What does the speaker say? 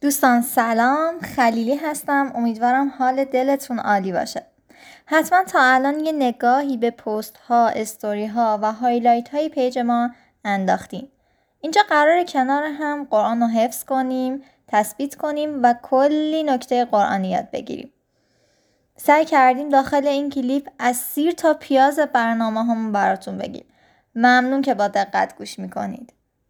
دوستان سلام. خلیلی هستم. امیدوارم حال دلتون عالی باشه. حتما تا الان یه نگاهی به پست ها استوری ها و highlight های پیج ما انداختین اینجا قراره کنار هم قرآن رو حفظ کنیم تثبیت کنیم و کلی نکته قرآنی یاد بگیریم. سعی کردیم داخل این کلیپ از سیر تا پیاز برنامه‌مون براتون بگیم. ممنون که با دقت گوش می‌کنید.